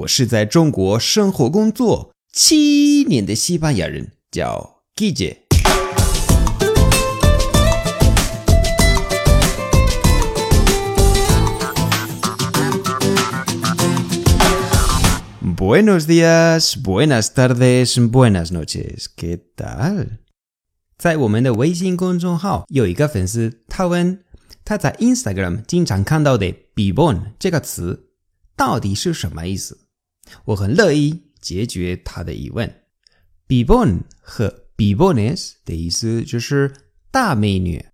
我是在中国生活工作七年的西班牙人，叫 Gigi。Buenos días, buenas tardes, buenas noches. ¿Qué tal? 在我们的微信公众号有一个粉丝，他问他在 Instagram 经常看到的 “bebon” 这个词到底是什么意思？我很乐意解决他的疑问。Bibone 和 Bibones 的意思就是大美女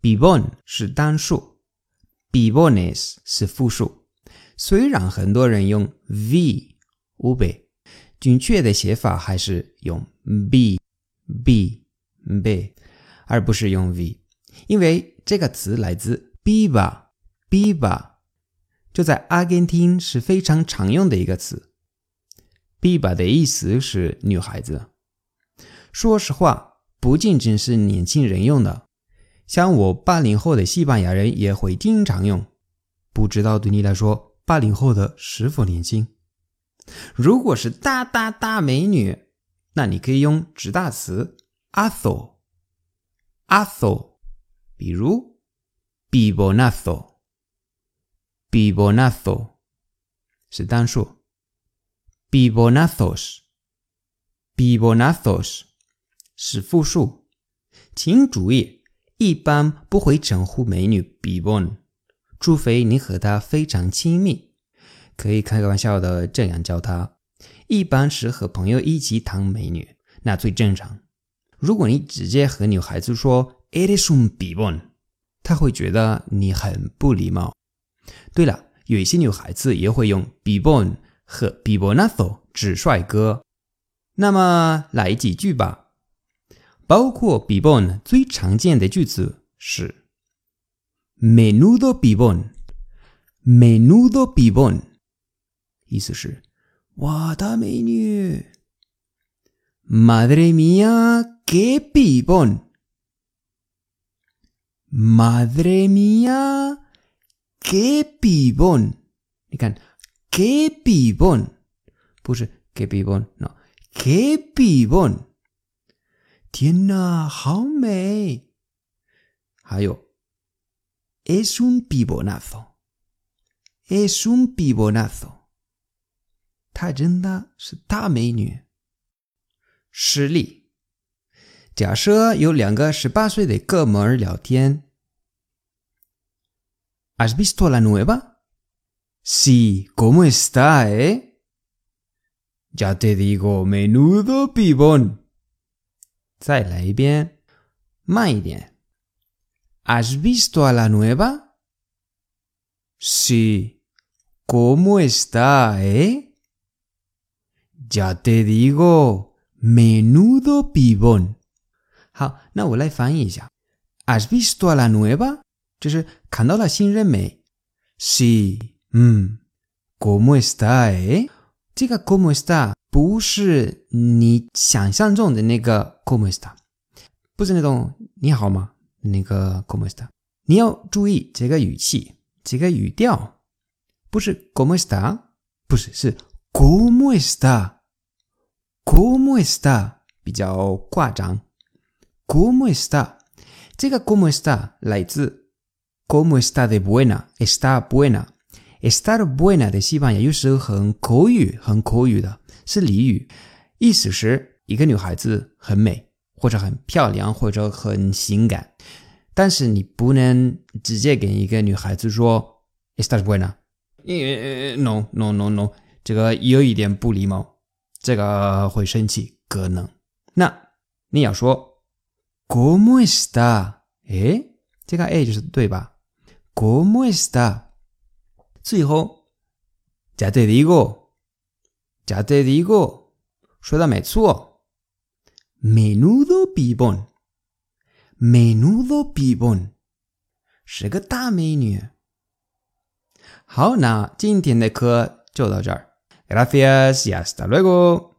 Bibone 是单数，Bibones 是复数。虽然很多人用 “v” 五倍，准确的写法还是用 “b”、“b”、“b”，而不是用 “v”，因为这个词来自 “biba”，“biba”。就在阿根廷是非常常用的一个词，“biba” 的意思是女孩子。说实话，不仅仅是年轻人用的，像我八零后的西班牙人也会经常用。不知道对你来说，八零后的是否年轻？如果是大大大美女，那你可以用直大词 “azo”，“azo”，比如 “bibonazo”。Bibonazo 是单数，bibonazos，bibonazos 是复数。请注意，一般不会称呼美女 bibon，除非你和她非常亲密，可以开个玩笑的这样叫她。一般是和朋友一起谈美女，那最正常。如果你直接和女孩子说 eres un bibon，她会觉得你很不礼貌。对了，有一些女孩子也会用 bibon 和 bibonazo 指帅哥。那么来几句吧，包括 bibon 最常见的句子是 menudo bibon，menudo bibon，意思是我的美女。Madre mía qué bibon，Madre mía。Qué pibón！你看，qué pibón，不是 qué pibón，no，qué pibón。天哪，好美！还有，es un pibonazo，es un pibonazo。她真的是大美女。实例：假设有两个十八岁的哥们儿聊天。¿Has visto a la nueva? Sí, ¿cómo está, eh? Ya te digo, menudo pibón. bien. ¿Has visto a la nueva? Sí. ¿Cómo está, eh? Ya te digo, menudo pibón. ¿Has visto a la nueva? 就是看到了新人没？Sí，嗯，¿Cómo está？哎，这个 ¿Cómo está？不是你想象中的那个 ¿Cómo está？不是那种你好吗？那个 ¿Cómo está？你要注意这个语气，这个语调，不是 ¿Cómo está？不是，是 ¿Cómo está？¿Cómo está？比较夸张。¿Cómo está？这个 ¿Cómo está？来自 ¿Cómo está de buena? Está buena. Estar buena 的西班牙有时候很口语，很口语的，是俚语，意思是一个女孩子很美，或者很漂亮，或者很性感。但是你不能直接跟一个女孩子说 “Estás buena”。No no no no，这个有一点不礼貌，这个会生气，可能。那你要说 “¿Cómo está？” 哎，这个 A 就是对吧？¿Cómo está? 最后，ya te digo，ya te digo，说的没错。Menudo pibón，menudo pibón，是个大美女。好，那今天的课就到这儿。Gracias y hasta luego。